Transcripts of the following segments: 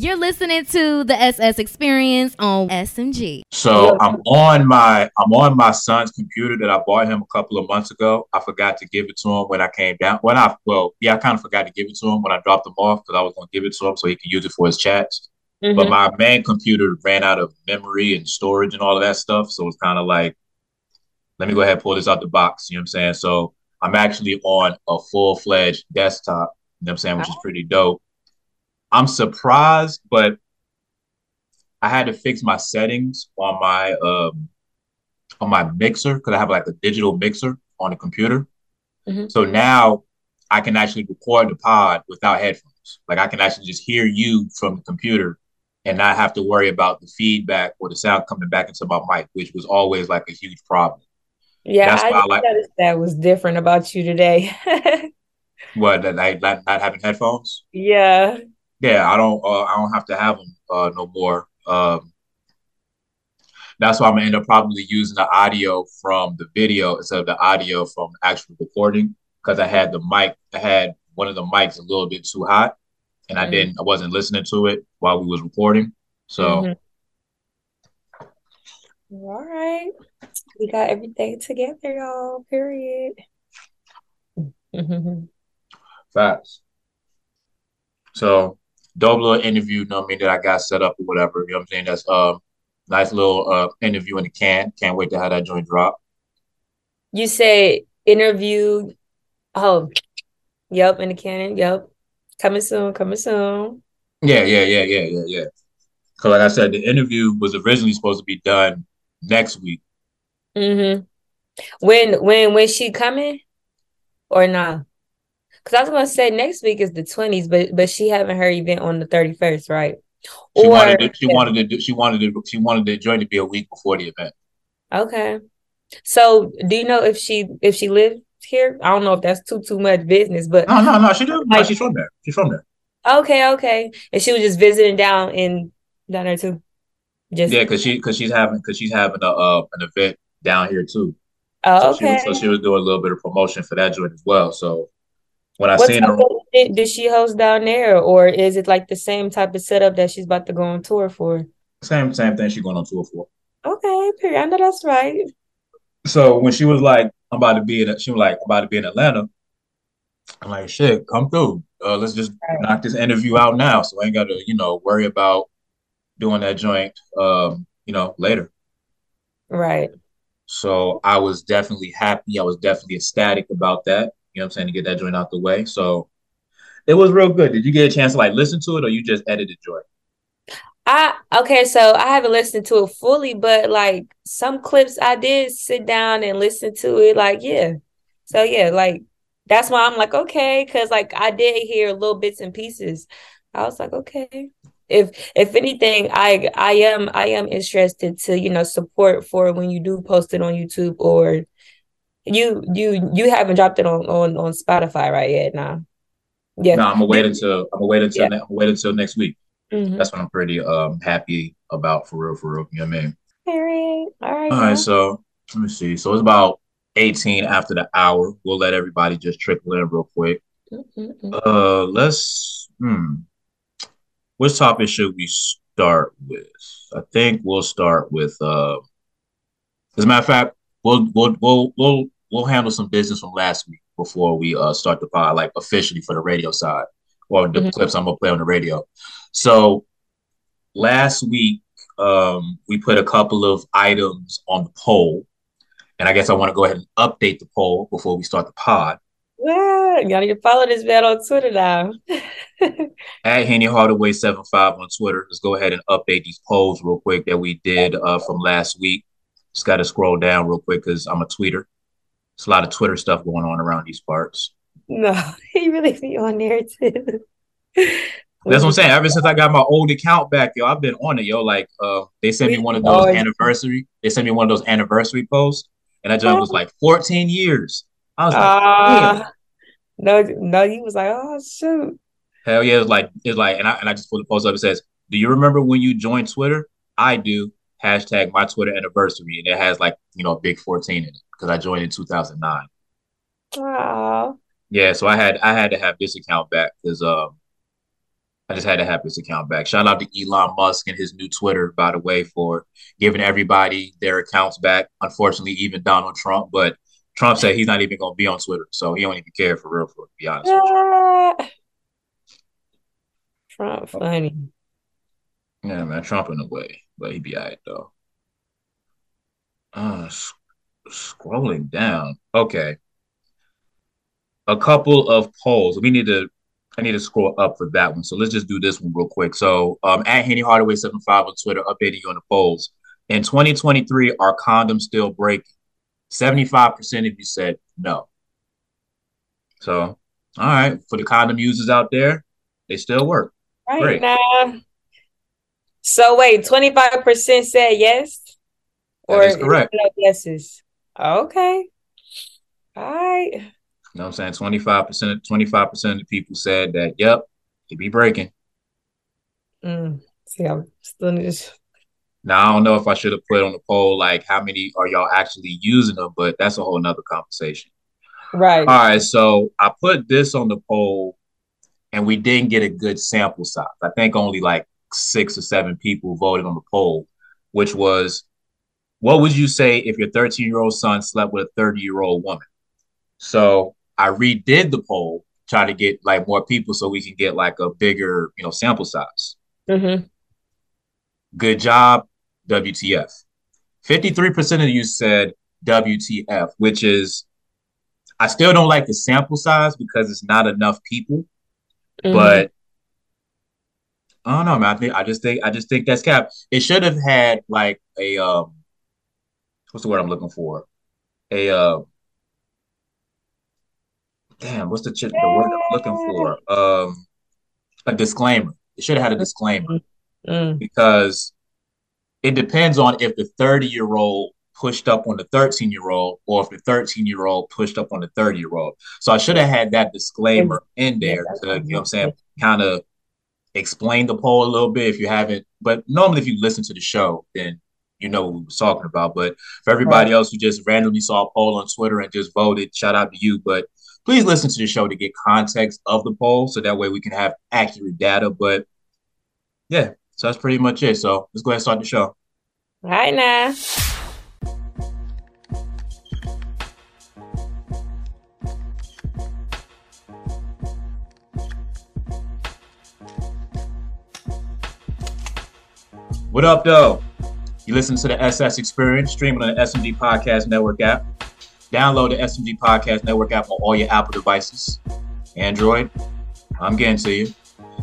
You're listening to the SS Experience on SMG. So I'm on my I'm on my son's computer that I bought him a couple of months ago. I forgot to give it to him when I came down. When I well, yeah, I kind of forgot to give it to him when I dropped him off because I was going to give it to him so he can use it for his chats. Mm-hmm. But my main computer ran out of memory and storage and all of that stuff, so it's kind of like, let me go ahead and pull this out the box. You know what I'm saying? So I'm actually on a full fledged desktop. You know what I'm saying, which is pretty dope. I'm surprised, but I had to fix my settings on my um on my mixer because I have like a digital mixer on the computer. Mm-hmm. So now I can actually record the pod without headphones. Like I can actually just hear you from the computer and not have to worry about the feedback or the sound coming back into my mic, which was always like a huge problem. Yeah, That's I, I like that was different about you today. what like not, not having headphones? Yeah. Yeah, I don't. Uh, I don't have to have them uh, no more. Um, that's why I'm gonna end up probably using the audio from the video instead of the audio from actual recording because I had the mic. I had one of the mics a little bit too hot, and mm-hmm. I didn't. I wasn't listening to it while we was recording. So. Mm-hmm. All right, we got everything together, y'all. Period. Facts. So dope little interview, you know what I mean, that I got set up or whatever. You know what I'm saying? That's um nice little uh interview in the can. Can't wait to have that joint drop. You say interview oh yep, in the can, yep. Coming soon, coming soon. Yeah, yeah, yeah, yeah, yeah, yeah. Cause like I said, the interview was originally supposed to be done next week. Mm-hmm. When when when she coming or not? Because I was gonna say next week is the twenties, but but she having her event on the thirty first, right? She or, wanted to, she wanted to do, she wanted to she wanted the joint to be a week before the event. Okay. So do you know if she if she lived here? I don't know if that's too too much business, but no, no, no. She do. Like, no, she's from there. She's from there. Okay, okay. And she was just visiting down in down there too. Just yeah, because she because she's having because she's having a uh, an event down here too. Oh, so okay. She was, so she was doing a little bit of promotion for that joint as well. So when I what seen her, did she host down there, or is it like the same type of setup that she's about to go on tour for? Same same thing she's going on tour for. Okay, period. I know that's right. So when she was like, "I'm about to be in," she was like, about to be in Atlanta." I'm like, "Shit, come through. Uh, let's just right. knock this interview out now, so I ain't got to, you know, worry about doing that joint, um, you know, later." Right. So I was definitely happy. I was definitely ecstatic about that. Know what I'm saying? To get that joint out the way. So it was real good. Did you get a chance to like listen to it or you just edited joint? I okay, so I haven't listened to it fully, but like some clips I did sit down and listen to it. Like, yeah. So yeah, like that's why I'm like, okay, because like I did hear little bits and pieces. I was like, okay. If if anything, I I am I am interested to, you know, support for when you do post it on YouTube or you you you haven't dropped it on on on Spotify right yet now. Yeah. No, I'm gonna wait until I'm gonna wait until yeah. ne- wait until next week. Mm-hmm. That's what I'm pretty um happy about for real, for real. You know what I mean? All right. All right. All right. So let me see. So it's about 18 after the hour. We'll let everybody just trickle in real quick. Mm-hmm. Uh let's hmm. Which topic should we start with? I think we'll start with uh as a matter of fact, we'll we'll we'll we'll we'll handle some business from last week before we uh, start the pod, like officially for the radio side or the mm-hmm. clips I'm gonna play on the radio. So last week um, we put a couple of items on the poll, and I guess I want to go ahead and update the poll before we start the pod. Yeah, you gotta follow this man on Twitter now. At Henny Hardaway 75 on Twitter. Let's go ahead and update these polls real quick that we did uh, from last week. Just got to scroll down real quick because I'm a tweeter. There's a lot of Twitter stuff going on around these parts. No, he really be on there too. That's what I'm saying. Ever since I got my old account back, yo, I've been on it, yo. Like, uh, they sent me one of those anniversary. They sent me one of those anniversary posts, and that job was like 14 years. I was like, uh, no, no, he was like, oh shoot. Hell yeah, it's like it's like, and I and I just put the post up. It says, "Do you remember when you joined Twitter? I do hashtag my Twitter anniversary, and it has like you know a big 14 in it because I joined in 2009. Wow. Yeah, so I had I had to have this account back because um I just had to have this account back. Shout out to Elon Musk and his new Twitter, by the way, for giving everybody their accounts back. Unfortunately, even Donald Trump, but Trump said he's not even going to be on Twitter, so he don't even care for real. For to be honest. Trump funny. Yeah, man, Trump in a way, but he be alright though. Uh, scrolling down. Okay, a couple of polls. We need to I need to scroll up for that one. So let's just do this one real quick. So um, at Henny Hardaway 75 on Twitter, updating you on the polls. In 2023, are condoms still breaking? 75% of you said no. So, all right, for the condom users out there, they still work. Right Great. now. So wait, 25% said yes? Or that is correct. Yeses. Okay. All right. You know what I'm saying? 25%, 25% of the people said that, yep, it be breaking. Mm. See, I'm still just now I don't know if I should have put on the poll like how many are y'all actually using them, but that's a whole nother conversation. Right. All right. So I put this on the poll and we didn't get a good sample size. I think only like six or seven people voted on the poll, which was what would you say if your 13 year old son slept with a 30 year old woman? So I redid the poll, try to get like more people so we can get like a bigger, you know, sample size. Mm-hmm. Good job, WTF. 53% of you said WTF, which is I still don't like the sample size because it's not enough people. Mm-hmm. But I don't know, man. I think I just think I just think that's cap. It should have had like a um what's the word I'm looking for? A uh damn, what's the, ch- the word I'm looking for? Um, a disclaimer. It should have had a disclaimer mm. because it depends on if the 30 year old pushed up on the 13 year old or if the 13 year old pushed up on the 30 year old. So I should have had that disclaimer in there to, you know what I'm saying, kind of explain the poll a little bit if you haven't. But normally, if you listen to the show, then you know what we was talking about. But for everybody right. else who just randomly saw a poll on Twitter and just voted, shout out to you. But please listen to the show to get context of the poll so that way we can have accurate data. But yeah, so that's pretty much it. So let's go ahead and start the show. All right now. What up, though? You listen to the SS Experience streaming on the SMG Podcast Network app. Download the SMG Podcast Network app on all your Apple devices. Android, I'm getting to you.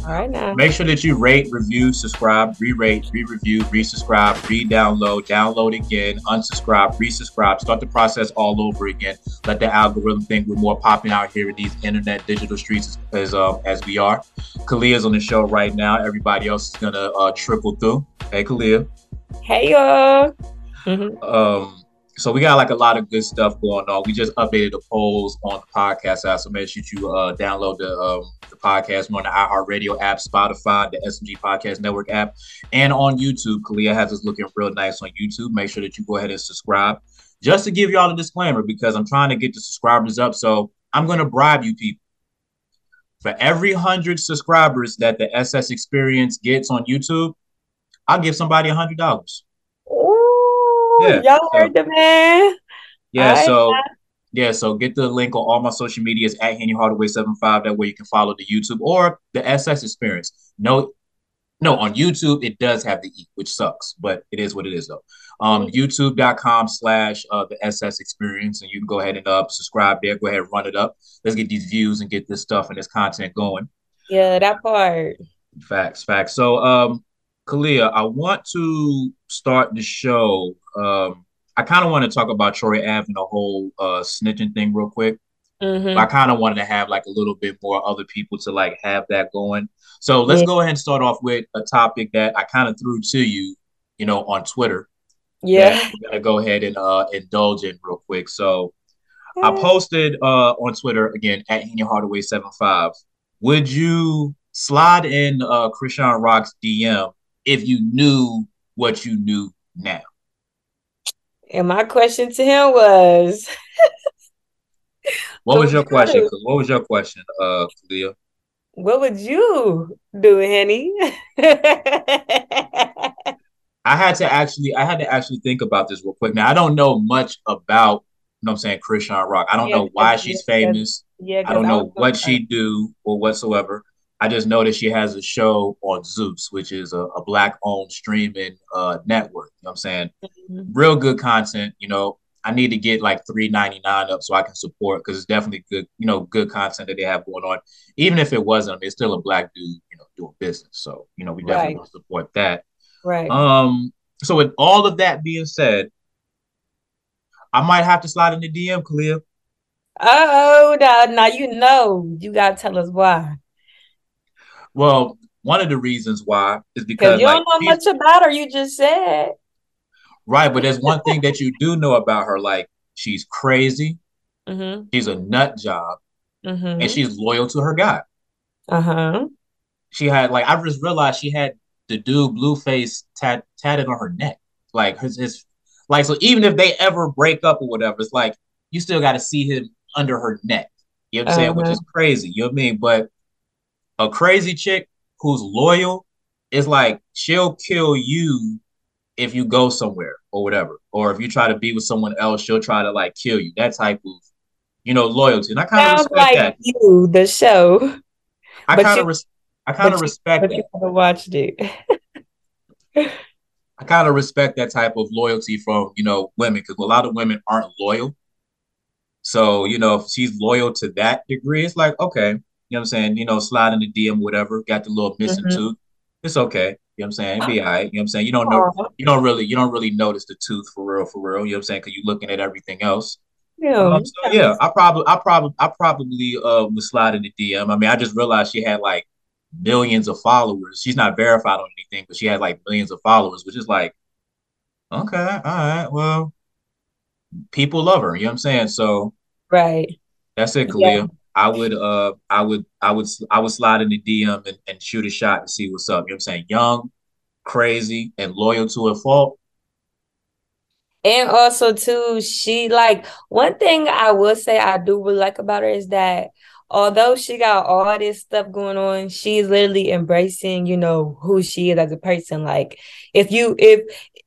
All right now. Make sure that you rate, review, subscribe, re-rate, re-review, re-subscribe, re-download, download again, unsubscribe, resubscribe. Start the process all over again. Let the algorithm think we're more popping out here in these internet digital streets as uh, as we are. Khaliyah's on the show right now. Everybody else is gonna uh, trickle through. Hey, Kalia. Hey y'all. Mm-hmm. Um so we got like a lot of good stuff going on. We just updated the polls on the podcast app, so make sure you uh, download the um, podcast on the iHeartRadio app, Spotify, the SMG Podcast Network app, and on YouTube. Khaliyah has us looking real nice on YouTube. Make sure that you go ahead and subscribe. Just to give y'all a disclaimer, because I'm trying to get the subscribers up, so I'm gonna bribe you people. For every hundred subscribers that the SS Experience gets on YouTube, I'll give somebody a hundred dollars yeah, y'all so, heard the man. Yeah, so yeah, so get the link on all my social medias at Henny Hardaway 75. That way you can follow the YouTube or the SS experience. No, no, on YouTube it does have the E, which sucks, but it is what it is though. Um, mm-hmm. youtube.com slash uh the SS experience, and you can go ahead and uh subscribe there, go ahead and run it up. Let's get these views and get this stuff and this content going. Yeah, that part. Facts, facts. So um Khaliyah, I want to start the show. Um, I kind of want to talk about Troy Ave and the whole uh, snitching thing real quick. Mm-hmm. I kind of wanted to have like a little bit more other people to like have that going. So let's yeah. go ahead and start off with a topic that I kind of threw to you, you know, on Twitter. Yeah, we're gonna go ahead and uh, indulge in real quick. So I posted uh, on Twitter again at Henny Hardaway 75. Would you slide in uh, Chrisean Rock's DM if you knew what you knew now? And my question to him was What was your question? What was your question, uh, Leah? what would you do, Henny? I had to actually I had to actually think about this real quick. Now I don't know much about you know what I'm saying Chrisean Rock. I don't Yeah, know why she's famous. yeah, I don't know what she do or whatsoever. I just know that she has a show on Zeus, which is a, a black owned streaming uh network. You know what I'm saying? Mhm. Real good content, you know. I need to get like three ninety nine up so I can support because it's definitely good, you know, good content that they have going on. Even if it wasn't, I mean, it's still a black dude, you know, doing business. So, you know, we definitely Right. want to support that. Right. Um, so with all of that being said, I might have to slide in the DM, Khalil. oh, now, now you know you gotta tell us why. Well, one of the reasons why is Because you like don't know much about her, you just said. right, but there's one thing that you do know about her, like she's crazy, Mm-hmm. she's a nut job, Mm-hmm. and she's loyal to her guy. uh-huh. She had like I just realized she had the dude Blueface tat tatted on her neck. Like his his like so even if they ever break up or whatever, it's like you still gotta see him under her neck. You know what I'm saying? Which Uh-huh. is crazy. You know what I mean? But a crazy chick who's loyal is like she'll kill you if you go somewhere or whatever. Or if you try to be with someone else, she'll try to like kill you. That type of, you know, loyalty. And I kind of respect like that. you, the show, I kind of res- I kind of respect but that. you haven't watched it. I kind of respect that type of loyalty from, you know, women because a lot of women aren't loyal. So, you know, if she's loyal to that degree, it's like, okay, you know what I'm saying? You know, slide in the DM, whatever, got the little missing Mhm. tooth. It's okay. You know what I'm saying? It'd be all right. You know what I'm saying? You don't know, Aw, you don't really, you don't really notice the tooth for real, for real. You know what I'm saying? Because you're looking at everything else. yeah. Um, so yeah, I probably, I probably, I probably uh would slide in the DM. I mean, I just realized she had like millions of followers. She's not verified on anything, but she had like millions of followers, which is like, okay, all right, well, people love her. You know what I'm saying? So Right. that's it, Khaliyah. I would, uh, I would, I would, I would slide in the DM and, and shoot a shot and see what's up. You know what I'm saying? Young, crazy, and loyal to a fault. And also too, she like one thing I will say I do really like about her is that although she got all this stuff going on, she's literally embracing, you know, who she is as a person. Like if you if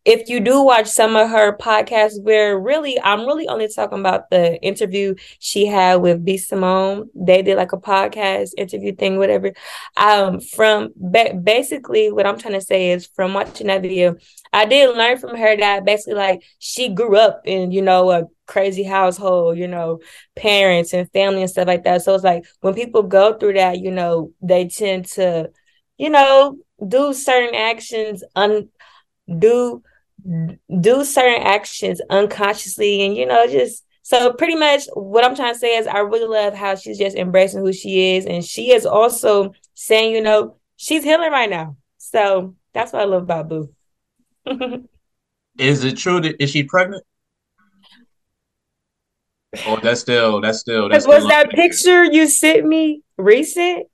if you do watch some of her podcasts where really I'm really only talking about the interview she had with B Simone. They did like a podcast interview thing, whatever. Um from ba- basically what I'm trying to say is from watching that video, I did learn from her that basically like she grew up in, you know, a crazy household, you know, parents and family and stuff like that. So it's like when people go through that, you know, they tend to, you know, do certain actions un do do certain actions unconsciously and you know just so pretty much what I'm trying to say is I really love how she's just embracing who she is and she is also saying, you know, she's healing right now. So that's what I love about Boo. Is it true that is she pregnant? oh that's still, that's still, that's was still that up in the air? picture you sent me recent?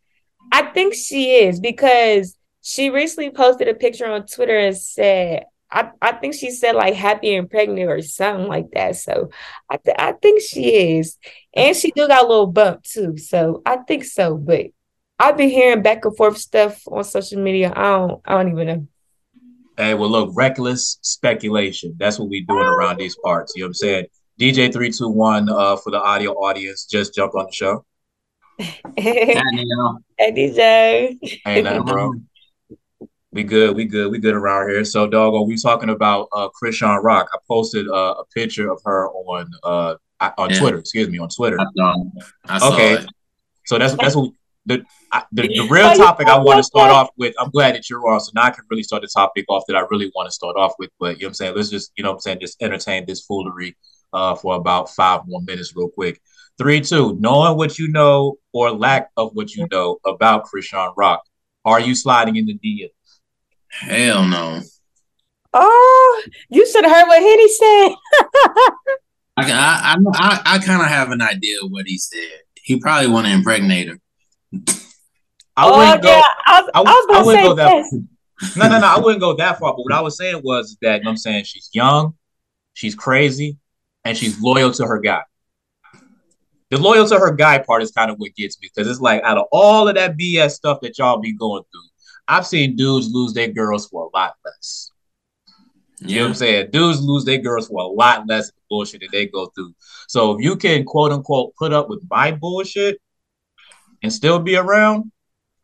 I think she is because she recently posted a picture on Twitter and said, I, I think she said like happy and pregnant or something like that. So I th- I think she is. And she do got a little bump too. So I think so. But I've been hearing back and forth stuff on social media. I don't I don't even know. Hey, well, look, reckless speculation. That's what we doing around these parts. You know what I'm saying? DJ three two one uh for the audio audience just jump on the show. hey Yeah, DJ. Ain't nothing, bro. We good, we good, we good around here. So, doggo, we talking about uh Chrisean Rock. I posted uh, a picture of her on uh on Yeah. Twitter. Excuse me, on Twitter. I saw, Okay. it. So that's that's what the I, the, the real topic I want to start off with. I'm glad that you're on, so now I can really start the topic off that I really want to start off with. But you know what I'm saying? Let's just you know what I'm saying just entertain this foolery uh for about five more minutes, real quick. Three, two. Knowing what you know or lack of what you know about Chrisean Rock, are you sliding in the DM? Hell no. Oh, you should have heard what Henny said. I I I, I, I kind of have an idea of what he said. He probably want to impregnate her. I oh wouldn't go. yeah, I was, I, I was gonna wouldn't say go that. yes. No, no, no. I wouldn't go that far. But what I was saying was that you know what I'm saying she's young, she's crazy, and she's loyal to her guy. the loyal to her guy part is kind of what gets me because it's like out of all of that BS stuff that y'all be going through, I've seen dudes lose their girls for a lot less. You know what I'm saying? Dudes lose their girls for a lot less bullshit that they go through. So if you can quote unquote put up with my bullshit and still be around,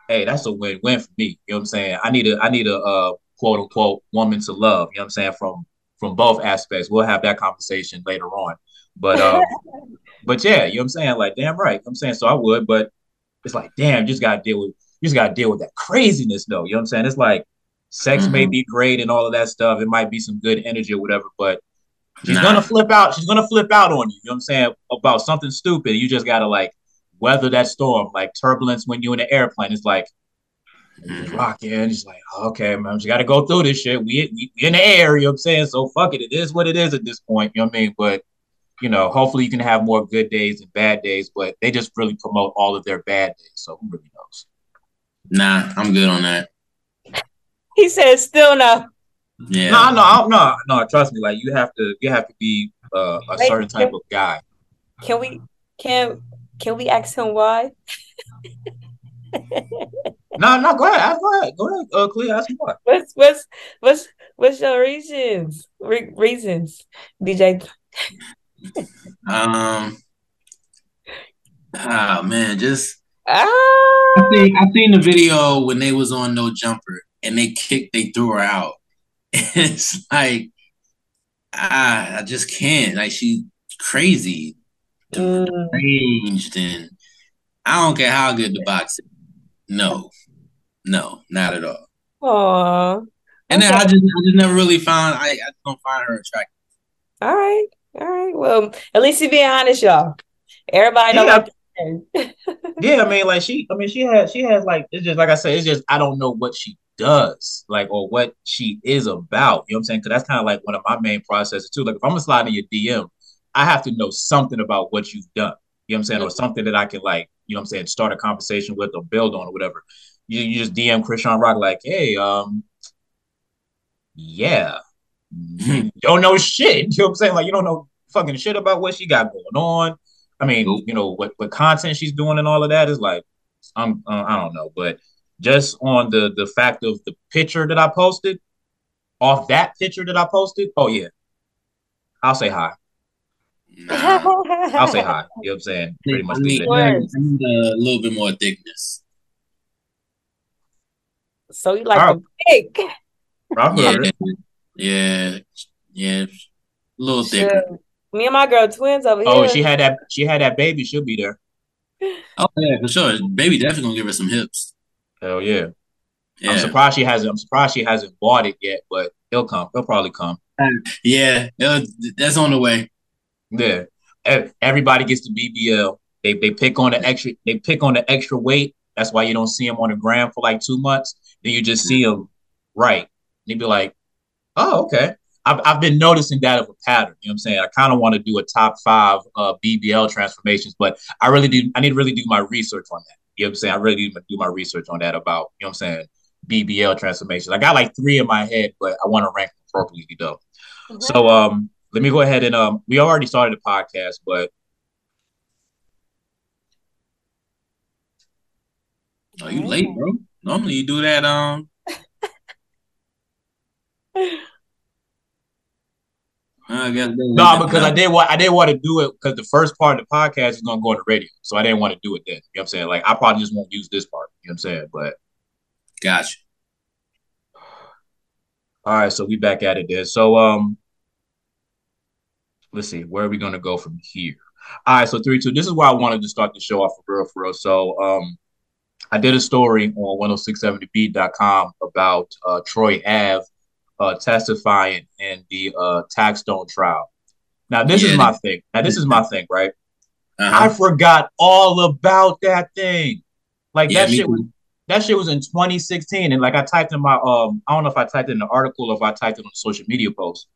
hey, that's a win-win for me. You know what I'm saying? I need a I need a uh, quote unquote woman to love. You know what I'm saying? From from both aspects. We'll have that conversation later on. But um, but yeah, you know what I'm saying? Like, damn right. You know I'm saying so I would, but it's like, damn, you just gotta deal with you just gotta deal with that craziness though. You know what I'm saying? It's like sex mm-hmm. may be great and all of that stuff. It might be some good energy or whatever, but she's nah. gonna flip out. She's gonna flip out on you. You know what I'm saying? About something stupid. You just gotta like weather that storm, like turbulence when you're in the airplane. It's like mm-hmm. rocking. She's like, okay, man, you gotta go through this shit. We, we, we in the air, you know what I'm saying? So fuck it. It is what it is at this point. You know what I mean? But you know, hopefully you can have more good days and bad days, but they just really promote all of their bad days. So who really knows? Nah, I'm good on that. He says still no. Yeah. No, no, no, no. Trust me. Like you have to, you have to be uh, a Wait, certain type of guy. Can we? Can Can we ask him why? no, no. Go ahead. Ask, go ahead. Go ahead. Uh, Cleo, ask him why. What's what's what's what's your reasons? Re- reasons, DJ. um. Oh man, just ah. I think I seen the video when they was on No Jumper and they kicked, they threw her out. it's like ah, I just can't. Like she's crazy, deranged, mm. and I don't care how good the boxing. No, no, not at all. Aww. And then I just, I just never really found. I, I don't find her attractive. All right, all right. Well, at least you being honest, y'all. Everybody know. Yeah. Yeah, I mean, like she, I mean, she has, she has like, it's just like I said, it's just I don't know what she does, like, or what she is about. You know what I'm saying? Because that's kind of like one of my main processes too. Like, if I'm gonna slide in your DM, I have to know something about what you've done. You know what I'm saying? Or something that I can like, you know what I'm saying, start a conversation with or build on or whatever. You, you just DM Chrisean Rock like, hey, um, yeah, don't know shit. You know what I'm saying? Like, you don't know fucking shit about what she got going on. I mean, you know what what content she's doing and all of that is like, I'm uh, I don't know, but just on the the fact of the picture that I posted, off that picture that I posted, oh yeah, I'll say hi. I'll say hi. You know what I'm saying? Pretty much. I need, I need a little bit more thickness. So you like right. big? yeah, yeah, yeah, a little thicker. Sure. Me and my girl twins over oh, here. Oh, she had that. She had that baby. She'll be there. Oh yeah, for sure. Baby definitely gonna give her some hips. Hell yeah. yeah. I'm surprised she hasn't. I'm surprised she hasn't bought it yet, but he'll come. He'll probably come. Yeah, uh, that's on the way. Yeah. Everybody gets the BBL. They they pick on the extra. They pick on the extra weight. That's why you don't see them on the gram for like two months. Then you just see them right. You'd be like, oh okay. I've, I've been noticing that of a pattern. You know what I'm saying? I kind of want to do a top five uh, BBL transformations, but I really do. I need to really do my research on that. You know what I'm saying? I really need to do my research on that about, you know what I'm saying, BBL transformations. I got like three in my head, but I want to rank appropriately though. Mm-hmm. So um, let me go ahead and um, we already started the podcast, but Oh, you late, bro. Normally you do that um I guess because I did want I didn't want to do it because the first part of the podcast is gonna go on the radio, so I didn't want to do it then. You know what I'm saying? Like I probably just won't use this part. You know what I'm saying? But gotcha. All right, so we back at it then. So um, let's see, where are we gonna go from here? All right, so three, two. This is why I wanted to start the show off for real, for real. So um, I did a story on 10670beat.com about uh, Troy Ave uh, testifying in the uh, Taxstone trial. Now, this yeah. is my thing. Now, this is my thing, right? Uh-huh. I forgot all about that thing. Like yeah, that shit was that shit was in 2016. And like I typed in my um, I don't know if I typed in the article or if I typed it on a social media post.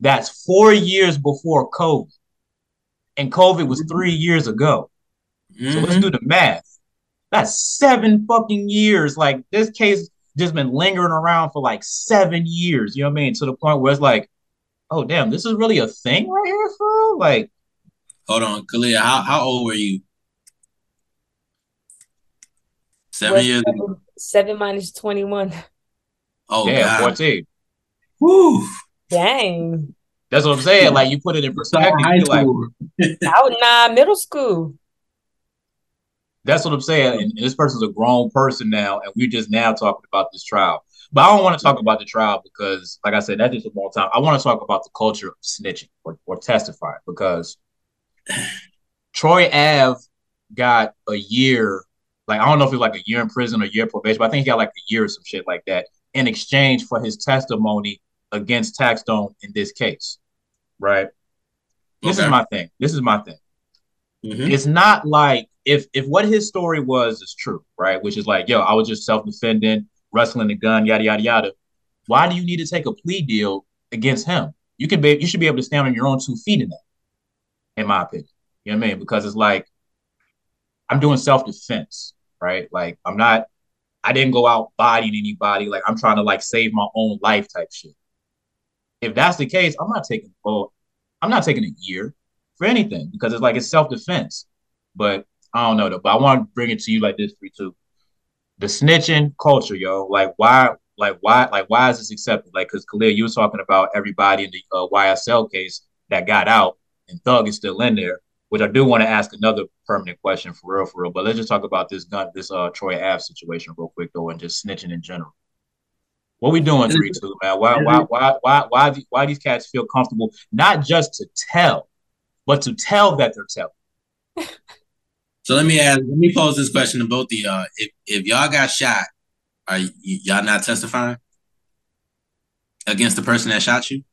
That's four years before COVID. And COVID was three years ago. Mm-hmm. So let's mm-hmm. do the math. That's seven fucking years. Like this case just been lingering around for like seven years. You know what I mean? To the point where it's like, oh damn, this is really a thing right here, bro. Like, Hold on, Khaliyah. How how old were you? Seven What's years. seven, seven minus twenty one. Oh yeah, God. 14. Woo. Dang. That's what I'm saying. Like you put it in perspective. High you're like, school. I was nah middle school. That's what I'm saying. And this person's a grown person now, and we're just now talking about this trial. But I don't want to talk about the trial because, like I said, that's just a long time. I want to talk about the culture of snitching or, or testifying because Troy Ave got a year, like I don't know if it was like a year in prison or a year probation, but I think he got like a year or some shit like that in exchange for his testimony against Taxstone in this case. Right. This Okay. is my thing. This is my thing Mhm. it's not like if if what his story was is true, right? Which is like, yo, I was just self defending, wrestling the gun, yada yada yada. Why do you need to take a plea deal against him? You can be, you should be able to stand on your own two feet in that, in my opinion. You know what I mean? Because it's like I'm doing self defense, right? Like I'm not, I didn't go out bodying anybody. Like I'm trying to like save my own life type shit. If that's the case, I'm not taking well, I'm not taking a year for anything because it's like it's self defense. But I don't know though. But I want to bring it to you like this, three two. The snitching culture, yo. Like why? Like why? Like why is this accepted? Like because Khalil, you was talking about everybody in the uh, YSL case that got out, and Thug is still in there. Which I do want to ask another permanent question for real, for real. But let's just talk about this gun, this uh Troy Ave situation real quick though, and just snitching in general. What we doing, three two, man? Why, why, why, why, why, why these cats feel comfortable not just to tell, but to tell that they're telling? So let me ask. Let me pose this question to both of y'all. If if y'all got shot, are y- y'all not testifying against the person that shot you?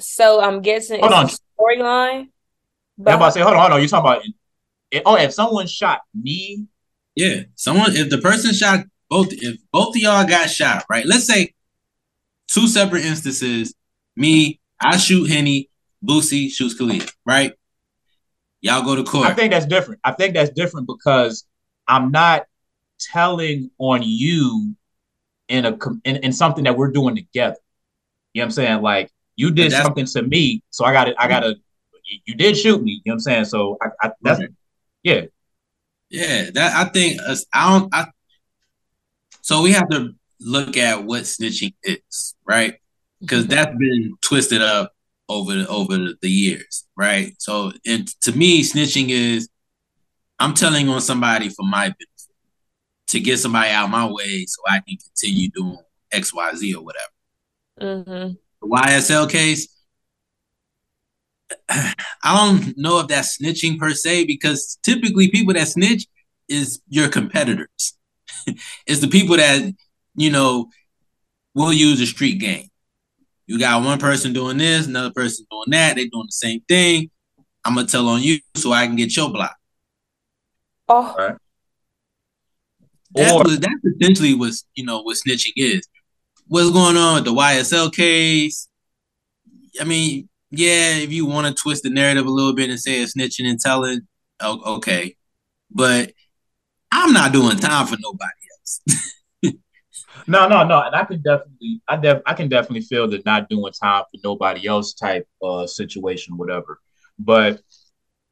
So I'm guessing Hold it's a storyline. I'm about to say, hold on, hold on. You're talking about, it, oh, if someone shot me, Yeah. Someone. If the person shot both, if both of y'all got shot, right? Let's say two separate instances. Me, I shoot Henny. Boosie shoots Khalid. Right. Y'all go to court. I think that's different. I think that's different because I'm not telling on you in a in, in something that we're doing together. You know what I'm saying? Like you did something to me, so I got to I got to. You did shoot me. You know what I'm saying? So I, I that's Right. yeah. Yeah, that I think us- I don't. I, so we have to look at what snitching is, right? Because mm-hmm. that's been twisted up over the, over the years, right? So, and to me, snitching is I'm telling on somebody for my benefit to get somebody out my way so I can continue doing X, Y, Z or whatever. hmm The YSL case, I don't know if that's snitching per se because typically people that snitch is your competitors. it's the people that you know will use a street game. You got one person doing this, another person doing that. They're doing the same thing. I'm gonna tell on you so I can get your block. Oh, That's Or- what, that's essentially what you know what snitching is. What's going on with the YSL case? I mean, yeah, if you want to twist the narrative a little bit and say it's snitching and telling, okay, but I'm not doing time for nobody else. No, no, no, and I can definitely, I def, I can definitely feel the not doing time for nobody else type uh situation, whatever. But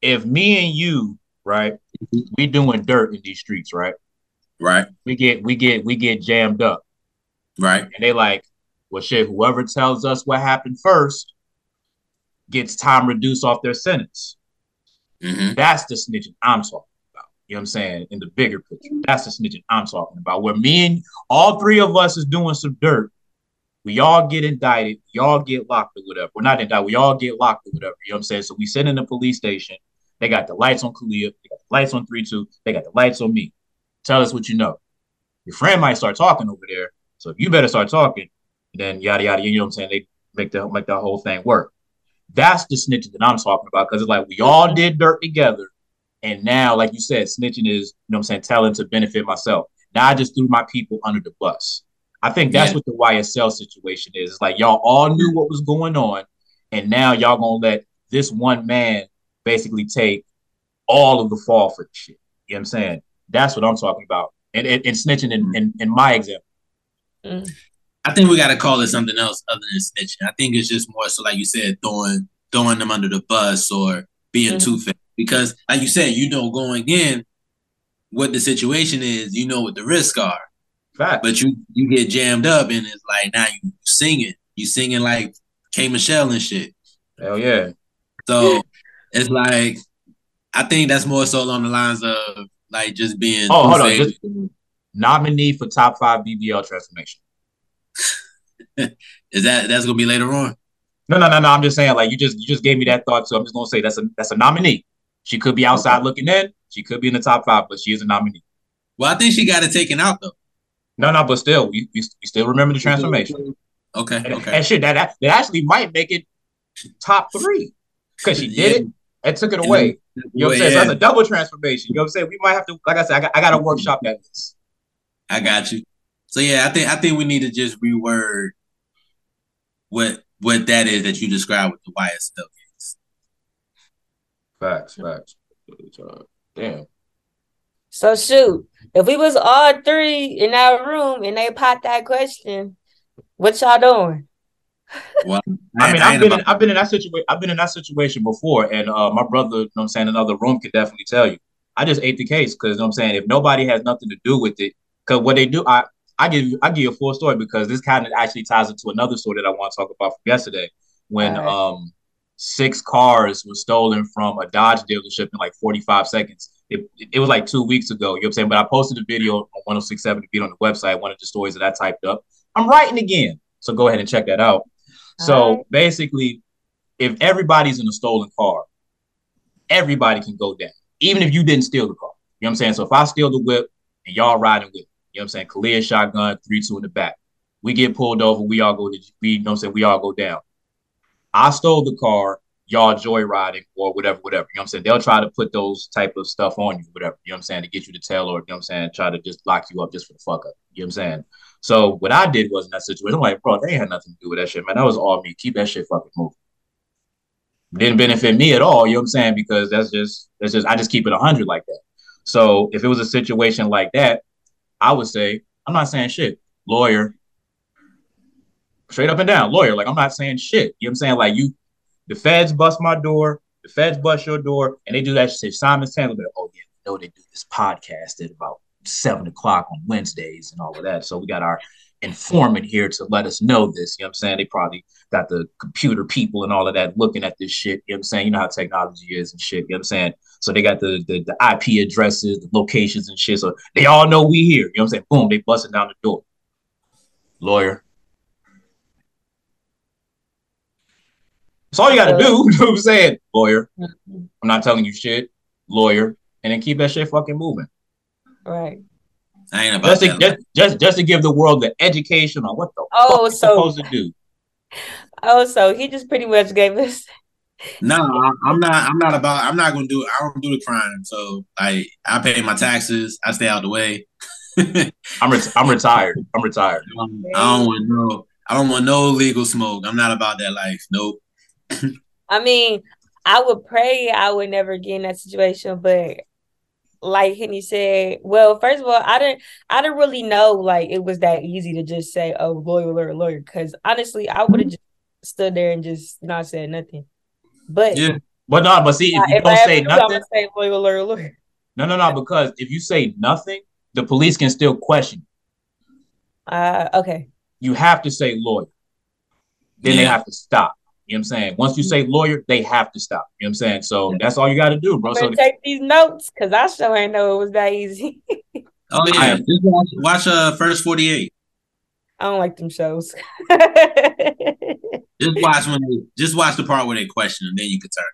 if me and you, right, we doing dirt in these streets, right? right, We get, we get, we get jammed up, right, and they like, well, shit. Whoever tells us what happened first gets time reduced off their sentence. hmm That's the snitching I'm talking. You know what I'm saying? In the bigger picture, that's the snitching I'm talking about. Where me and all three of us is doing some dirt. We all get indicted. We all get locked or whatever. We're not indicted. We all get locked or whatever. You know what I'm saying? So we sit in the police station. They got the lights on Khaliyah. They got the lights on 3 2. They got the lights on me. Tell us what you know. Your friend might start talking over there. So you better start talking. Then yada, yada, you know what I'm saying? They make the, make that whole thing work. That's the snitching that I'm talking about because it's like we all did dirt together. And now, like you said, snitching is, you know what I'm saying, telling to benefit myself. Now I just threw my people under the bus. I think that's Yeah. what the YSL situation is. It's like y'all all knew what was going on, and now y'all gonna let this one man basically take all of the fall for the shit. You know what I'm saying? That's what I'm talking about. And, and, and snitching in, in, in my example. mm. I think we got to call it something else other than snitching. I think it's just more so, like you said, throwing throwing them under the bus or being mm-hmm. two faced. Because, like you said, you know, going in, what the situation is, you know what the risks are. Right. But you you get jammed up and it's like now you singing, you singing like K Michelle and shit. Hell yeah. So it's like I think that's more so along the lines of like just being. Oh, hold on. Just nominee for top five BBL transformation. Is that that's gonna be later on? No, no, no, no. I'm just saying, like you just you just gave me that thought, so I'm just gonna say that's a that's a nominee. She could be outside okay. looking in. She could be in the top five, but she is a nominee. Well, I think she got it taken out though. No, no, but still, we, we, we still remember the transformation. Okay, and, okay. And shit, that that actually might make it top three because she did yeah. it and took it away. You know what I'm saying? So that's a double transformation. You know what I'm saying? We might have to, like I said, I got, I got to workshop that. List. I got you. So yeah, I think I think we need to just reword what what that is that you described with the YSL case. Facts, facts. Damn. So shoot, if we was all three in that room and they popped that question, what y'all doing? Well, I mean, I I've been in, I've been in that situation. I've been in that situation before, and uh, my brother, you know what I'm saying, another room could definitely tell you. I just ate the case because you know what I'm saying. If nobody has nothing to do with it, because what they do, I I give you I give you a full story because this kind of actually ties into another story that I want to talk about from yesterday when right. um six cars were stolen from a Dodge dealership in like 45 seconds. It, it was like two weeks ago, you know what I'm saying? But I posted a video on 1067 to be on the website, one of the stories that I typed up. I'm writing again. So go ahead and check that out. So right. basically, if everybody's in a stolen car, everybody can go down, even if you didn't steal the car. You know what I'm saying? So if I steal the whip and y'all riding with, you know what I'm saying? Khaliyah shotgun, three, two in the back. We get pulled over, we all go to we you know what I'm saying, we all go down. I stole the car, y'all joyriding or whatever, whatever. You know what I'm saying? They'll try to put those type of stuff on you, whatever, you know what I'm saying, to get you to tell or you know what I'm saying, try to just lock you up just for the fuck up. You know what I'm saying? So what I did was in that situation, I'm like, bro, they had nothing to do with that shit, man. That was all me. Keep that shit fucking moving. Didn't benefit me at all, you know what I'm saying? Because that's just that's just I just keep it hundred like that. So if it was a situation like that, I would say, I'm not saying shit. Lawyer. Straight up and down, lawyer. Like I'm not saying shit. You know what I'm saying? Like you the feds bust my door, the feds bust your door, and they do that shit. Simon Sandler, oh yeah, we know they do this podcast at about seven o'clock on Wednesdays and all of that. So we got our informant here to let us know this. You know what I'm saying? They probably got the computer people and all of that looking at this shit. You know what I'm saying? You know how technology is and shit. You know what I'm saying? So they got the, the, the IP addresses, the locations and shit. So they all know we here. You know what I'm saying? Boom, they busting down the door. Lawyer. That's all you gotta do. you know what I'm saying? Lawyer. Mm-hmm. I'm not telling you shit. Lawyer. And then keep that shit fucking moving. Right. I ain't about just to, just, just just to give the world the education on what the oh, fuck so, supposed to do. Oh, so he just pretty much gave us. No, I'm not. I'm not about. I'm not gonna do. I don't do the crime. So I I pay my taxes. I stay out the way. I'm re- I'm retired. I'm retired. I don't want no. I don't want no legal smoke. I'm not about that life. Nope. I mean, I would pray I would never get in that situation, but like Henny said, well, first of all, I didn't I didn't really know like it was that easy to just say, oh, lawyer, lawyer, lawyer. Cause honestly, I would have just stood there and just not said nothing. But yeah, but no, but see, if you if don't say nothing, say lawyer, lawyer, lawyer. No, no, no, because if you say nothing, the police can still question. Uh okay. You have to say lawyer. Then yeah. they have to stop. You know what I'm saying? Once you say lawyer, they have to stop. You know what I'm saying? So that's all you got to do, bro. So take these notes because I sure ain't know it was that easy. oh yeah, just watch, watch uh first 48. I don't like them shows. just watch when they, just watch the part where they question them, then you can turn.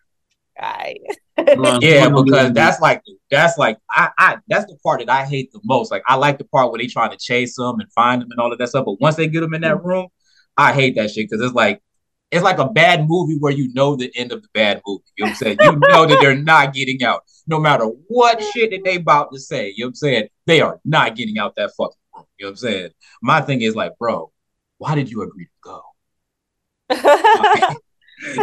Right. yeah, because that's like that's like I, I that's the part that I hate the most. Like I like the part where they trying to chase them and find them and all of that stuff. But once they get them in that room, I hate that shit because it's like it's like a bad movie where you know the end of the bad movie. You know what I'm saying? You know that they're not getting out. No matter what shit that they about to say, you know what I'm saying? They are not getting out that fucking room. You know what I'm saying? My thing is like, bro, why did you agree to go?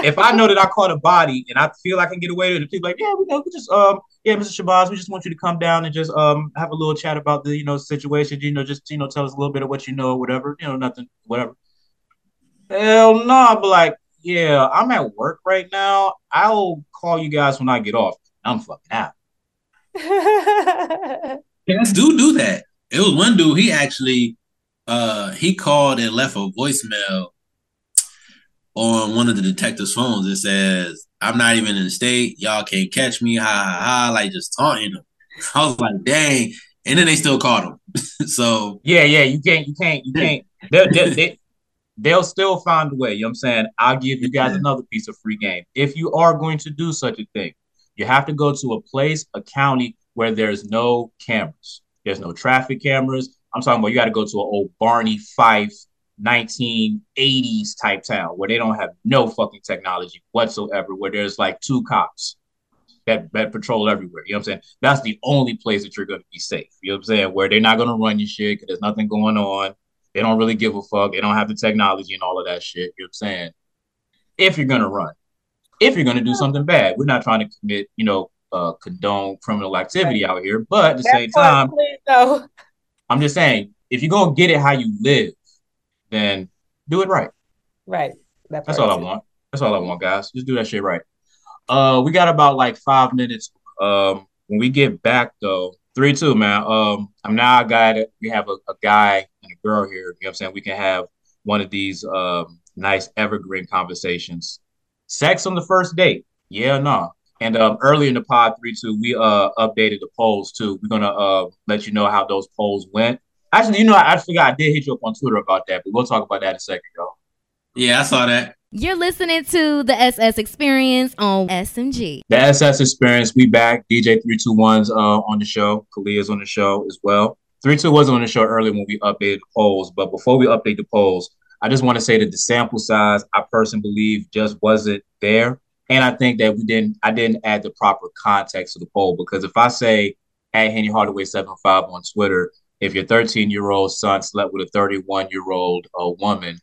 if I know that I caught a body and I feel I can get away with it, people like, yeah, we know, we just um, yeah, Mr. Shabazz, we just want you to come down and just um have a little chat about the you know situation, you know, just you know, tell us a little bit of what you know, whatever, you know, nothing, whatever. Hell no, nah, but like yeah, I'm at work right now. I'll call you guys when I get off. I'm fucking out. Cats do do that. It was one dude. He actually, uh, he called and left a voicemail on one of the detectives' phones. It says, "I'm not even in the state. Y'all can't catch me." Ha ha ha! Like just taunting him. I was like, "Dang!" And then they still caught him. so yeah, yeah, you can't, you can't, you can't. They'll, they'll, they, they'll still find a way. You know what I'm saying? I'll give you guys another piece of free game. If you are going to do such a thing, you have to go to a place, a county where there's no cameras. There's no traffic cameras. I'm talking about you got to go to an old Barney Fife 1980s type town where they don't have no fucking technology whatsoever, where there's like two cops that, that patrol everywhere. You know what I'm saying? That's the only place that you're going to be safe. You know what I'm saying? Where they're not going to run your shit because there's nothing going on. They don't really give a fuck. They don't have the technology and all of that shit. You know what I'm saying? If you're going to run, if you're going to do something bad, we're not trying to commit, you know, uh, condone criminal activity out here. But at the same time, no. I'm just saying, if you're gonna get it how you live, then do it right. Right. That That's all I want. That's all I want, guys. Just do that shit right. Uh, we got about like five minutes. Um, when we get back though, three two, man. Um, I'm now a guy that we have a, a guy and a girl here. You know what I'm saying? We can have one of these um nice evergreen conversations. Sex on the first date? Yeah, no. Nah. And um, early in the pod three two, we uh updated the polls too. We're gonna uh let you know how those polls went. Actually, you know, I, I forgot I did hit you up on Twitter about that, but we'll talk about that in a second, y'all. Yeah, I saw that. You're listening to the SS Experience on SMG. The SS Experience, we back. DJ 321's uh, on the show. Khaliyah's on the show as well. 32 was on the show earlier when we updated the polls, but before we update the polls, I just want to say that the sample size, I personally believe, just wasn't there. And I think that we didn't, I didn't add the proper context to the poll because if I say at Henny Hardaway 75 on Twitter, if your 13 year old son slept with a 31 year old uh, woman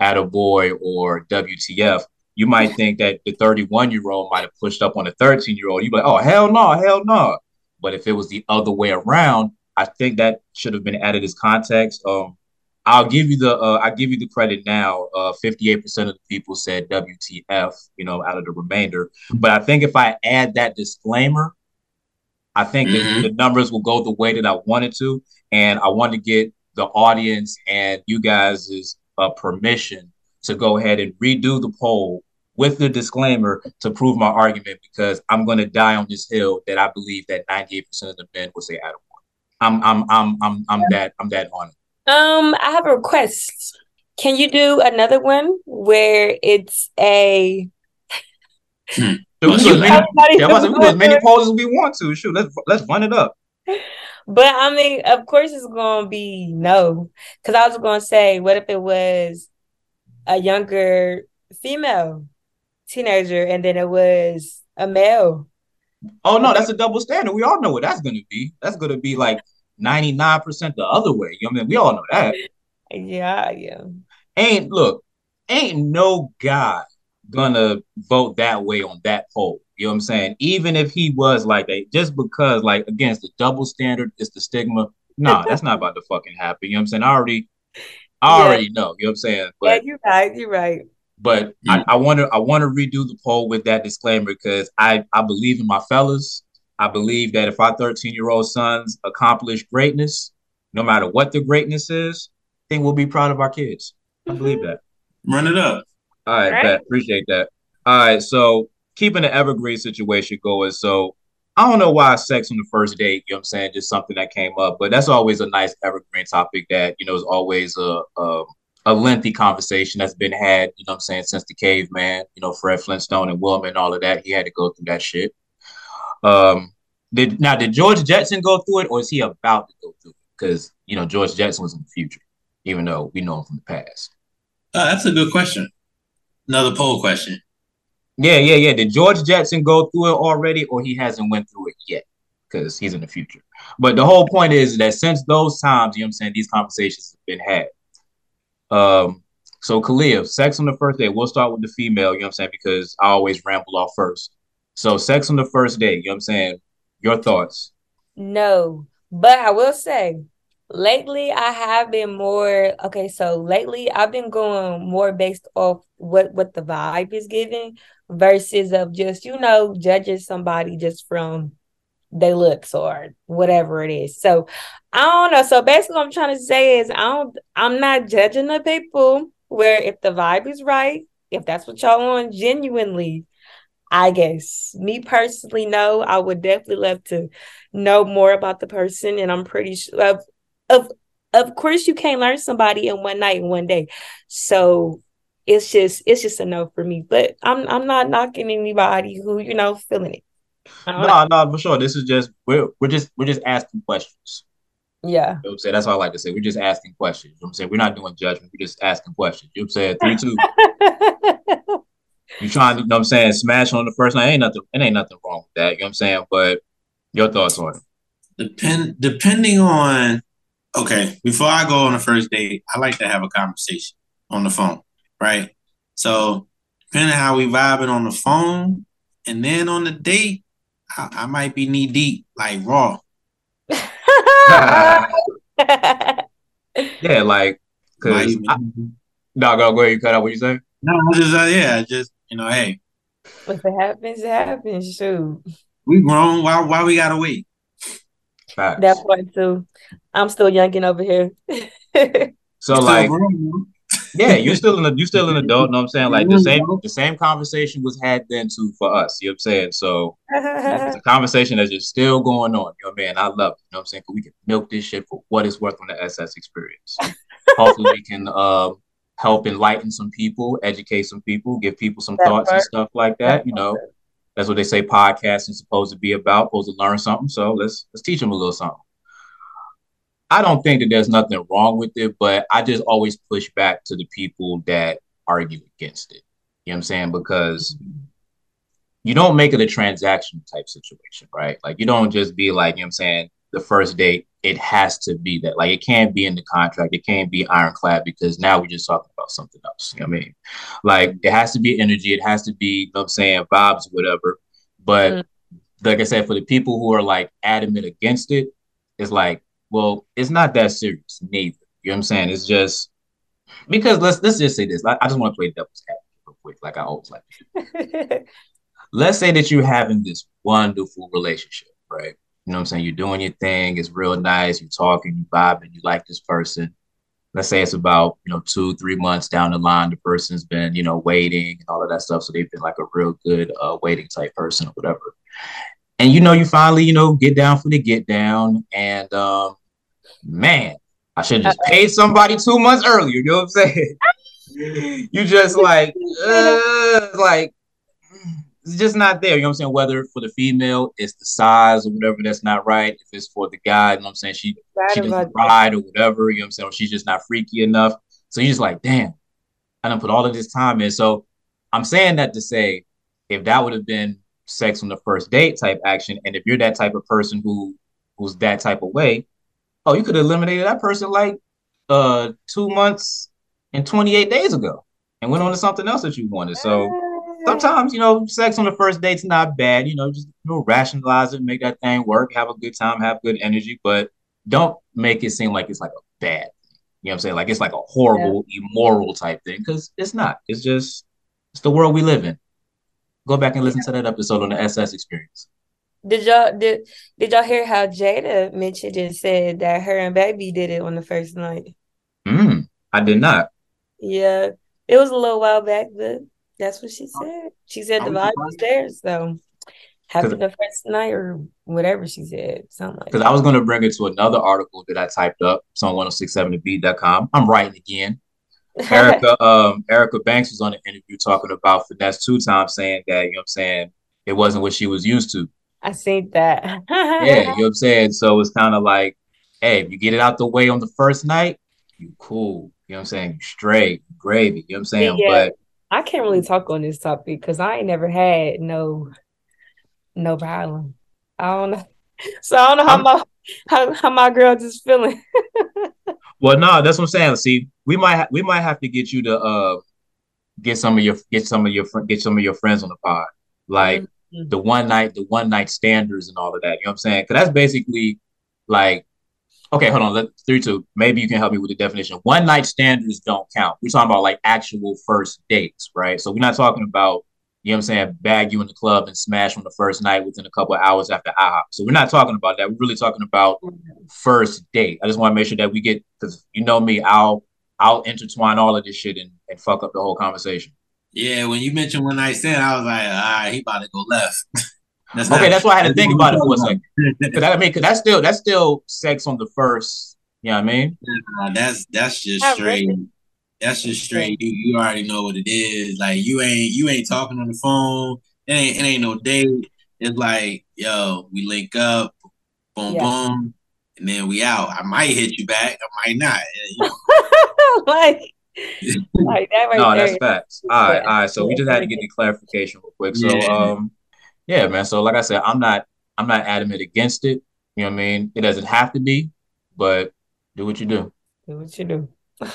at a boy or WTF, you might think that the 31 year old might have pushed up on a 13 year old. You'd be like, oh, hell no, hell no. But if it was the other way around, I think that should have been added as context. Um, I'll give you the uh, I give you the credit now. Uh, fifty-eight percent of the people said WTF, you know, out of the remainder. But I think if I add that disclaimer, I think mm-hmm. the numbers will go the way that I wanted to, and I want to get the audience and you guys' uh, permission to go ahead and redo the poll with the disclaimer to prove my argument because I'm going to die on this hill that I believe that 98% of the men will say Adam. I'm I'm I'm I'm I'm that I'm that on it. Um, I have a request. Can you do another one where it's a hmm. we do as many, yeah, we do as many poses we want to. Shoot, let's let's run it up. But I mean, of course, it's gonna be no. Because I was gonna say, what if it was a younger female teenager, and then it was a male? Oh no, that's a double standard. We all know what that's gonna be. That's gonna be like 99% the other way. You know what I mean? We all know that. Yeah, yeah. Ain't look, ain't no guy gonna vote that way on that poll. You know what I'm saying? Even if he was like that, just because, like, against the double standard, it's the stigma. Nah, that's not about to fucking happen. You know what I'm saying? I already, I already know. You know what I'm saying? But, yeah, you're right. You're right. But I, I want to, I want to redo the poll with that disclaimer because I, I believe in my fellas. I believe that if our 13 year old sons accomplish greatness, no matter what the greatness is, I think we'll be proud of our kids. I mm-hmm. believe that. Run it up. All right, All right. Bet. appreciate that. All right, so keeping the evergreen situation going. So I don't know why sex on the first date, you know what I'm saying, just something that came up, but that's always a nice evergreen topic that, you know, is always a, a, a lengthy conversation that's been had, you know what I'm saying, since the caveman, you know, Fred Flintstone and Wilma and all of that. He had to go through that shit. Um, did now did George Jetson go through it, or is he about to go through it? Because you know George Jetson was in the future, even though we know him from the past. Uh, that's a good question. Another poll question. Yeah, yeah, yeah. Did George Jetson go through it already, or he hasn't went through it yet? Because he's in the future. But the whole point is that since those times, you know what I'm saying, these conversations have been had. Um, so Khaliyah, sex on the first day. We'll start with the female, you know what I'm saying, because I always ramble off first. So sex on the first day, you know what I'm saying? Your thoughts? No, but I will say lately I have been more okay, so lately I've been going more based off what what the vibe is giving versus of just, you know, judging somebody just from they looks or whatever it is. So I don't know. So basically what I'm trying to say is I don't I'm not judging the people where if the vibe is right, if that's what y'all want genuinely, I guess me personally, no, I would definitely love to know more about the person. And I'm pretty sure of of of course you can't learn somebody in one night and one day. So it's just it's just a no for me. But I'm I'm not knocking anybody who, you know, feeling it. No, no, for sure. This is just we're we're just we're just asking questions. Yeah. You know I'm saying? That's all I like to say. We're just asking questions. You know I'm saying? We're not doing judgment. We're just asking questions. You know I'm saying? Three, two. you trying to, you know what I'm saying, smash on the first night. Ain't nothing, it ain't nothing wrong with that. You know what I'm saying? But your thoughts on it. Depend depending on okay, before I go on the first date, I like to have a conversation on the phone, right? So depending on how we vibing on the phone and then on the date, I, I might be knee deep, like raw. yeah, like because no, go go ahead. You cut out what you say. No, I just uh, yeah, just you know, hey. If it happens, it happens. Shoot. We grown. Why why we gotta wait? Facts. That part too. I'm still youngin over here. so like, yeah, you're still an you're still an adult. You know what I'm saying? Like the same the same conversation was had then too for us. You know what I'm saying? So it's a conversation that's just still going on. You know what I mean? I love it. You know what I'm saying? We can milk this shit for what it's worth on the SS experience. Hopefully we can uh, help enlighten some people, educate some people, give people some that thoughts part. and stuff like that. You know, that's what they say podcasting is supposed to be about, supposed to learn something. So let's let's teach them a little something. I don't think that there's nothing wrong with it, but I just always push back to the people that argue against it. You know what I'm saying? Because you don't make it a transaction type situation, right? Like you don't just be like, you know what I'm saying, the first date, it has to be that. Like it can't be in the contract, it can't be ironclad because now we're just talking about something else. You know what I mean? Like it has to be energy, it has to be, you know what I'm saying, vibes, whatever. But mm-hmm. like I said, for the people who are like adamant against it, it's like well, it's not that serious, neither. You know what I'm saying? It's just because let's let's just say this. I, I just want to play devil's advocate real quick, like I always like. let's say that you're having this wonderful relationship, right? You know what I'm saying? You're doing your thing, it's real nice, you're talking, you vibing, you like this person. Let's say it's about, you know, two, three months down the line, the person's been, you know, waiting and all of that stuff. So they've been like a real good uh, waiting type person or whatever and you know, you finally, you know, get down for the get down. And um, man, I should have just paid somebody two months earlier. You know what I'm saying? you just like, uh, like, it's just not there. You know what I'm saying? Whether for the female, it's the size or whatever that's not right. If it's for the guy, you know what I'm saying? She right she doesn't ride or whatever. You know what I'm saying? Or she's just not freaky enough. So you're just like, damn, I don't put all of this time in. So I'm saying that to say, if that would have been sex on the first date type action. And if you're that type of person who who's that type of way, oh, you could have eliminated that person like uh two months and 28 days ago and went on to something else that you wanted. So sometimes, you know, sex on the first date's not bad. You know, just you know, rationalize it, make that thing work, have a good time, have good energy, but don't make it seem like it's like a bad You know what I'm saying? Like it's like a horrible, yeah. immoral type thing because it's not. It's just it's the world we live in. Go back and listen to that episode on the SS experience. Did y'all did did y'all hear how Jada mentioned and said that her and baby did it on the first night? Mm, I did not. Yeah, it was a little while back, but that's what she said. She said the vibe was there, so happy the first night or whatever she said, something like. Because I was going to bring it to another article that I typed up, on 1067thebeat.com. I'm writing again. Erica um Erica Banks was on an interview talking about finesse two times saying that, you know what I'm saying, it wasn't what she was used to. I seen that. yeah, you know what I'm saying? So it's kind of like, hey, if you get it out the way on the first night, you cool. You know what I'm saying? You straight, gravy. You know what I'm saying? Yeah, but I can't really talk on this topic because I ain't never had no no problem. I don't know. So I don't know how I'm, my how, how my girl just feeling. well, no, that's what I'm saying. See, we might ha- we might have to get you to uh get some of your get some of your fr- get some of your friends on the pod, like mm-hmm. the one night the one night standards and all of that. You know what I'm saying? Because that's basically like Okay, hold on. Let three two. Maybe you can help me with the definition. One night standards don't count. We're talking about like actual first dates, right? So we're not talking about you know what I'm saying, bag you in the club and smash on the first night within a couple of hours after IHOP. So we're not talking about that. We're really talking about first date. I just want to make sure that we get because you know me, I'll I'll intertwine all of this shit and, and fuck up the whole conversation. Yeah, when you mentioned one night stand, I was like, all right, he about to go left. that's okay, not, that's why I had to think about it for a second. Cause I mean, cause that's still that's still sex on the first. You know what I mean? Nah, that's that's just straight. That's just straight. You, you already know what it is. Like you ain't you ain't talking on the phone. It ain't it ain't no date. It's like, yo, we link up, boom, yeah. boom, and then we out. I might hit you back, I might not. You know? like, like that right no, there. that's facts. All right, all right. So we just had to get the clarification real quick. So yeah. um, yeah, man. So like I said, I'm not I'm not adamant against it. You know what I mean? It doesn't have to be, but do what you do. Do what you do.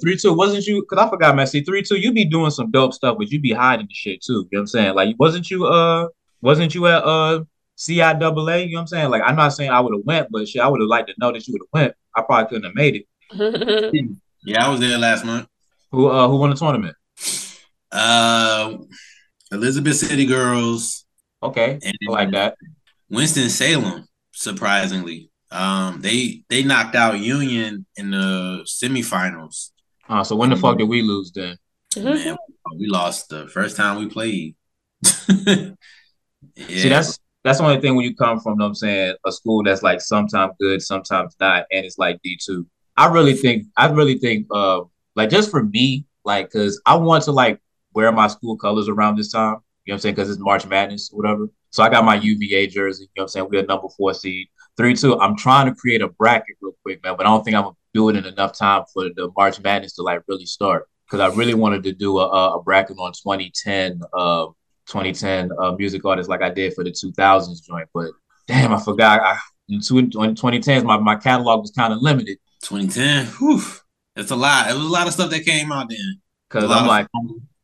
Three two wasn't you? Because I forgot. See, three two, you be doing some dope stuff, but you be hiding the shit too. You know what I'm saying? Like, wasn't you? Uh, wasn't you at uh CIAA? You know what I'm saying? Like, I'm not saying I would have went, but shit, I would have liked to know that you would have went. I probably couldn't have made it. yeah, I was there last month. Who uh who won the tournament? Uh, Elizabeth City Girls. Okay, I like that. Winston Salem, surprisingly. Um, they they knocked out Union in the semifinals. Oh, so when the fuck mm-hmm. did we lose then? Man, we lost the first time we played. yeah. See, that's that's the only thing when you come from, you know what I'm saying, a school that's like sometimes good, sometimes not, and it's like D two. I really think, I really think, uh, like just for me, like, cause I want to like wear my school colors around this time. You know what I'm saying? Because it's March Madness, or whatever. So I got my UVA jersey. You know what I'm saying? We're number four seed. Three two. I'm trying to create a bracket real quick, man, but I don't think I'm gonna do it in enough time for the March Madness to like really start. Because I really wanted to do a, a bracket on 2010, uh, 2010 uh, music artists like I did for the 2000s joint. But damn, I forgot. I, in, two, in 2010s, my, my catalog was kind of limited. 2010, whew, that's a lot. It was a lot of stuff that came out then. Because I'm like,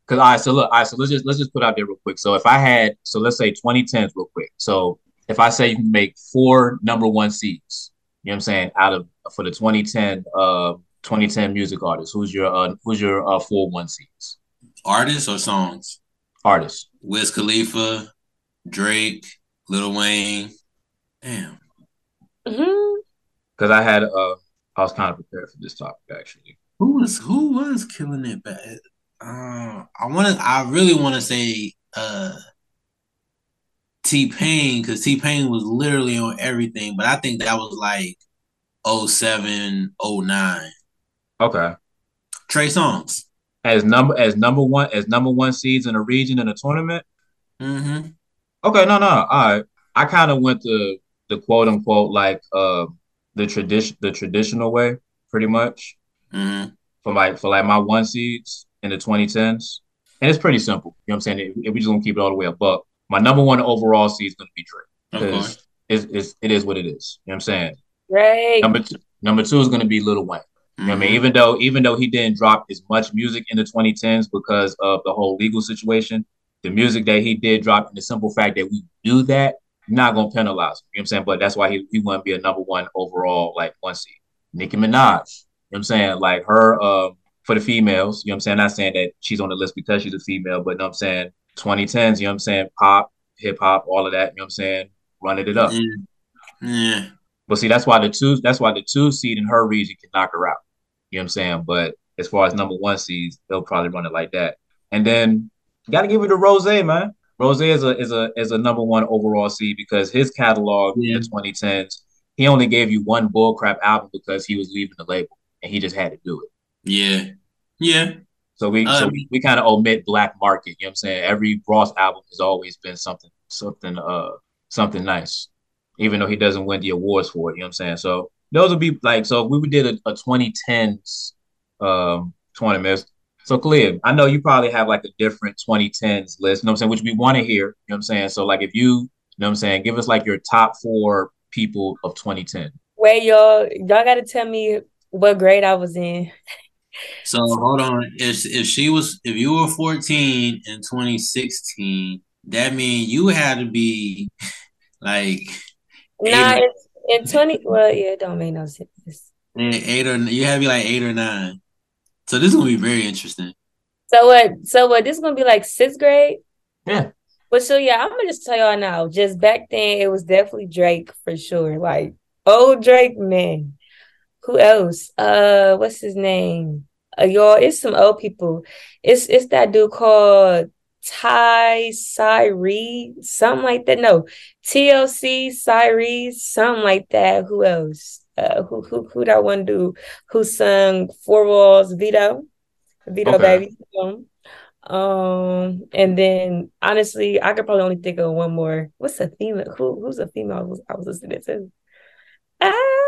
because all right, so look, all right, so let's just let's just put out there real quick. So if I had, so let's say 2010s real quick. So if I say you can make four number one seeds, you know what I'm saying, out of for the 2010 uh 2010 music artists, who's your uh who's your uh four one seeds? Artists or songs? Artists. Wiz Khalifa, Drake, Lil Wayne. Damn. Mm-hmm. Because I had uh I was kind of prepared for this topic actually. Who was who was killing it bad? Uh, I want to. I really want to say uh, T Pain because T Pain was literally on everything, but I think that was like 07, 09. Okay. Trey Songz as number as number one as number one seeds in a region in a tournament. Mm-hmm. Okay, no, no, all right. I kind of went the the quote unquote like uh the tradition the traditional way, pretty much. Mm-hmm. For like for like my one seeds in the 2010s, and it's pretty simple. You know what I'm saying? If, we just gonna keep it all the way above, my number one overall seed is gonna be Drake because it's, it's it is what it is. You know what I'm saying? Right. Number two, number two is gonna be Lil Wayne. You know what I mean? Mm-hmm. Even though even though he didn't drop as much music in the 2010s because of the whole legal situation, the music that he did drop and the simple fact that we do that, not gonna penalize him. You know what I'm saying? But that's why he, he wouldn't be a number one overall, like one seed. Nicki Minaj, you know what I'm saying? Like her um for the females, you know what I'm saying? Not saying that she's on the list because she's a female, but you know what I'm saying? 2010s, you know what I'm saying? Pop, hip hop, all of that, you know what I'm saying? Running it up. Yeah. yeah. But see, that's why the two that's why the two seed in her region can knock her out. You know what I'm saying? But as far as number one seeds, they'll probably run it like that. And then you gotta give it to Ross, man. Ross is a is a is a number one overall seed because his catalog yeah. in the 2010s, he only gave you one bullcrap album because he was leaving the label and he just had to do it. Yeah. Yeah. So we um, so we, we kind of omit black market, you know what I'm saying? Every Ross album has always been something something uh something nice. Even though he doesn't win the awards for it, you know what I'm saying? So those would be like so. If we did a, a 2010s um, tournament. So clear. I know you probably have like a different 2010s list. You know what I'm saying? Which we want to hear. You know what I'm saying? So like if you, you know what I'm saying, give us like your top four people of 2010. Wait, y'all, y'all got to tell me what grade I was in. So hold on. If if she was if you were 14 in 2016, that means you had to be like Nah, it's in twenty. Well, yeah, it don't make no sense. Eight or you have to be like eight or nine. So this is gonna be very interesting. So what? So what? This is gonna be like sixth grade. Yeah. But so yeah, I'm gonna just tell y'all now. Just back then, it was definitely Drake for sure. Like old Drake, man. Who else? Uh, what's his name? Uh, y'all, it's some old people. It's it's that dude called Ty Cyree, something like that. No, TLC Cyree, something like that. Who else? Uh, who who who that one dude who sung Four Walls Vito, Vito Okay. baby. Um, um, and then honestly, I could probably only think of one more. What's a female? Who who's a female? I was, I was listening to. Ah,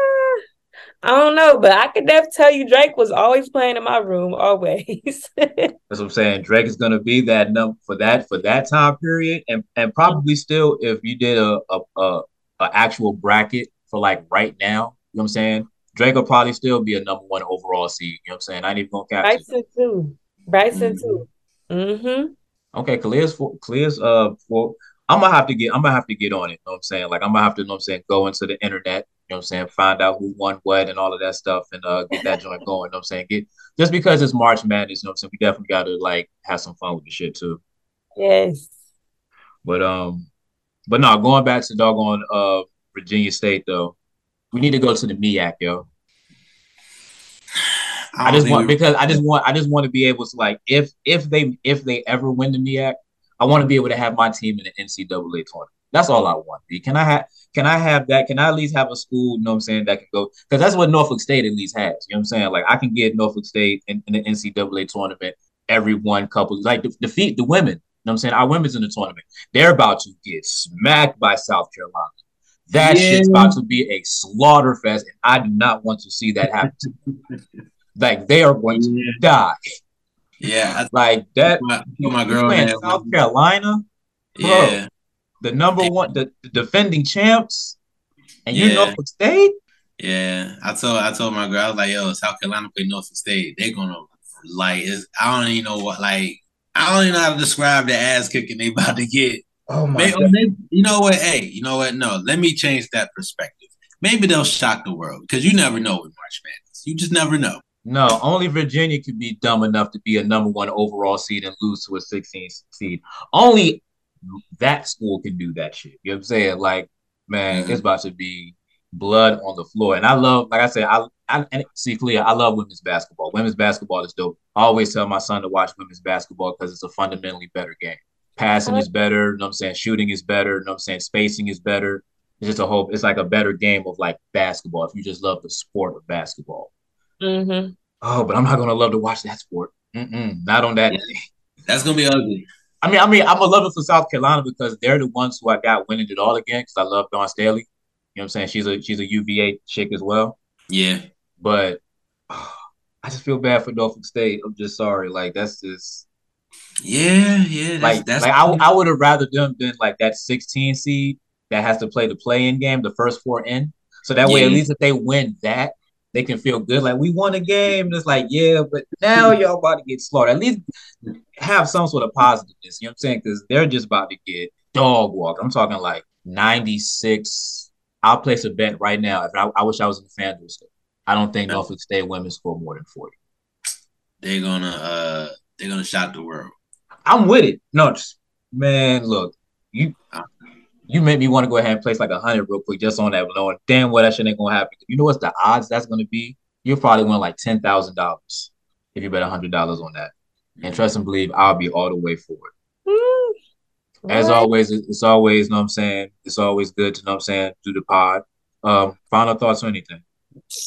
I don't know, but I could definitely tell you Drake was always playing in my room, always. That's what I'm saying. Drake is gonna be that number for that for that time period, and and probably still if you did a a, a, a actual bracket for like right now, you know what I'm saying? Drake will probably still be a number one overall seed. You know what I'm saying? I ain't even gonna capture. Bryson too. Bryson too. Mm-hmm. Okay, Clear's for Clear's uh for I'm gonna have to get I'm gonna have to get on it. You know what I'm saying? Like I'm gonna have to, you know what I'm saying, go into the internet, know what I'm saying, find out who won what and all of that stuff and uh get that joint going. You know what I'm saying? Get just because it's March Madness, you know what I'm saying, we definitely gotta like have some fun with the shit too. Yes. But um but no, going back to doggone uh Virginia State though, we need to go to the MEAC, yo. I don't just want because I just want I just want to be able to like if if they if they ever win the MEAC, I want to be able to have my team in the NCAA tournament. That's all I want. B. Can I have can I have that? Can I at least have a school, you know what I'm saying, that can go because that's what Norfolk State at least has. You know what I'm saying? Like I can get Norfolk State in, in the NCAA tournament every one couple like de- defeat the women. You know what I'm saying? Our women's in the tournament. They're about to get smacked by South Carolina. That Yeah. shit's about to be a slaughter fest, and I do not want to see that happen. to like they are going to Yeah. die. Yeah, Like that. I, I my girl playing that. South Carolina, yeah, the number one, the, the defending champs, and you're Yeah. Norfolk State. yeah. I told I told my girl I was like, "Yo, South Carolina play Norfolk State. They're gonna like. It's, I don't even know what like. I don't even know how to describe the ass kicking they about to get. Oh May- or maybe- you know what? Hey, you know what? No, let me change that perspective. Maybe they'll shock the world because you never know with March Madness. You just never know. No, only Virginia could be dumb enough to be a number one overall seed and lose to a 16 seed. Only that school can do that shit. You know what I'm saying? Like, man, Mhm. it's about to be blood on the floor. And I love, like I said, I, I and see clear, I love women's basketball. Women's basketball is dope. I always tell my son to watch women's basketball because it's a fundamentally better game. Passing is better, you know what I'm saying? Shooting is better, you know what I'm saying? Spacing is better. It's just a whole, it's like a better game of like basketball if you just love the sport of basketball. Mm-hmm. Oh, but I'm not gonna love to watch that sport. Mm-mm, not on that Yeah. day. That's gonna be ugly. I mean, I mean, I'm gonna love it for South Carolina because they're the ones who I got winning it all again. Because I love Dawn Staley. You know what I'm saying? She's a she's a UVA chick as well. Yeah, But oh, I just feel bad for Norfolk State. I'm just sorry. Like that's just yeah, yeah. That's, like that's like I, I would have rather them been like that 16 seed that has to play the play-in game, the first four in. So that way, at least if they win that, they can feel good. Like we won a game. And it's like, yeah, but now y'all about to get slaughtered. At least have some sort of positiveness. You know what I'm saying? Because they're just about to get dog walked. I'm talking like 96. I'll place a bet right now. If I, I wish I was in the FanDuel state. I don't think. Norfolk State women score more than 40. they're gonna uh they're gonna shock the world. I'm with it. No, just, man, look, you you made me want to go ahead and place like a hundred real quick just on that, knowing damn well that shit ain't gonna happen. You know what's the odds that's gonna be? You'll probably win like ten thousand dollars if you bet a hundred dollars on that. And trust and believe, I'll be all the way for it. As always, it's always, know what I'm saying? It's always good to know what I'm saying, do the pod. Um, final thoughts or anything.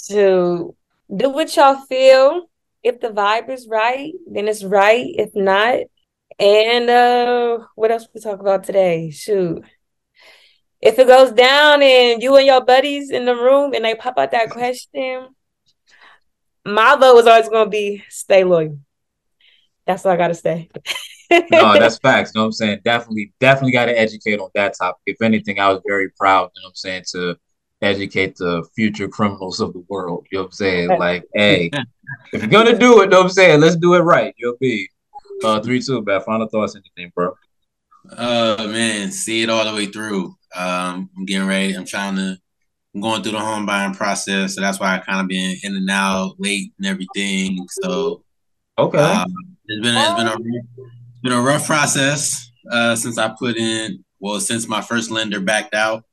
to do what y'all feel. If the vibe is right, then it's right. If not, and uh what else we talk about today? Shoot. If it goes down and you and your buddies in the room and they pop out that question, my vote was always gonna be stay loyal. That's all I gotta say. No, that's facts. You know what I'm saying? Definitely, definitely got to educate on that topic. If anything, I was very proud, you know what I'm saying, to educate the future criminals of the world. You know what I'm saying? Like, hey, if you're gonna do it, you know what I'm saying, let's do it right. You'll be uh three, two, bad. Final thoughts, anything, bro. Uh man, see it all the way through. Um, I'm getting ready. I'm trying to I'm going through the home buying process, so that's why I kind of been in and out late and everything. So Okay. uh, it's been it's been a it's been a rough process uh, since I put in well since my first lender backed out.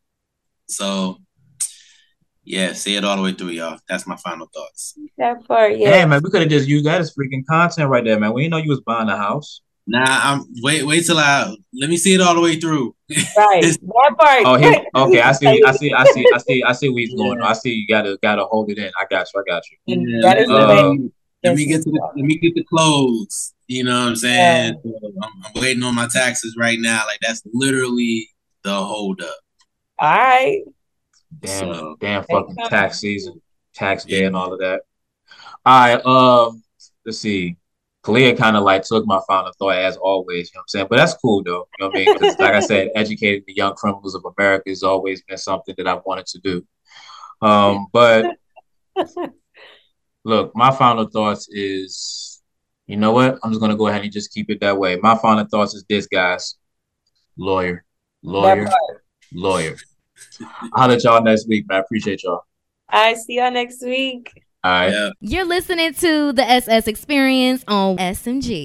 So yeah, see it all the way through, y'all. That's my final thoughts. That part, yeah. Damn, man, we could have just used that as freaking content right there, man. We didn't know you was buying a house. Nah, I'm wait wait till I let me see it all the way through. Right. That part. Oh, he, okay. I see. I see. I see. I see. I see where he's going. I see. You gotta gotta hold it in. I got you. I got you. Yeah, That is let, the way- me, let me get to the let me get the clothes. You know what I'm saying? So I'm, I'm waiting on my taxes right now. Like that's literally the hold up. All right. Damn, So- damn fucking tax season, tax day, and all of that. All right. Um, let's see. Khaliyah kind of like took my final thought as always. You know what I'm saying? But that's cool though. You know what I mean? 'Cause like I said, educating the young criminals of America has always been something that I've wanted to do. Um, but look, my final thoughts is, you know what? I'm just gonna go ahead and just keep it that way. My final thoughts is this, guys. Lawyer, lawyer, lawyer. I'll let y'all next week, man. I appreciate y'all. All right. See y'all next week. All right. Yeah. You're listening to the SS Experience on SMG.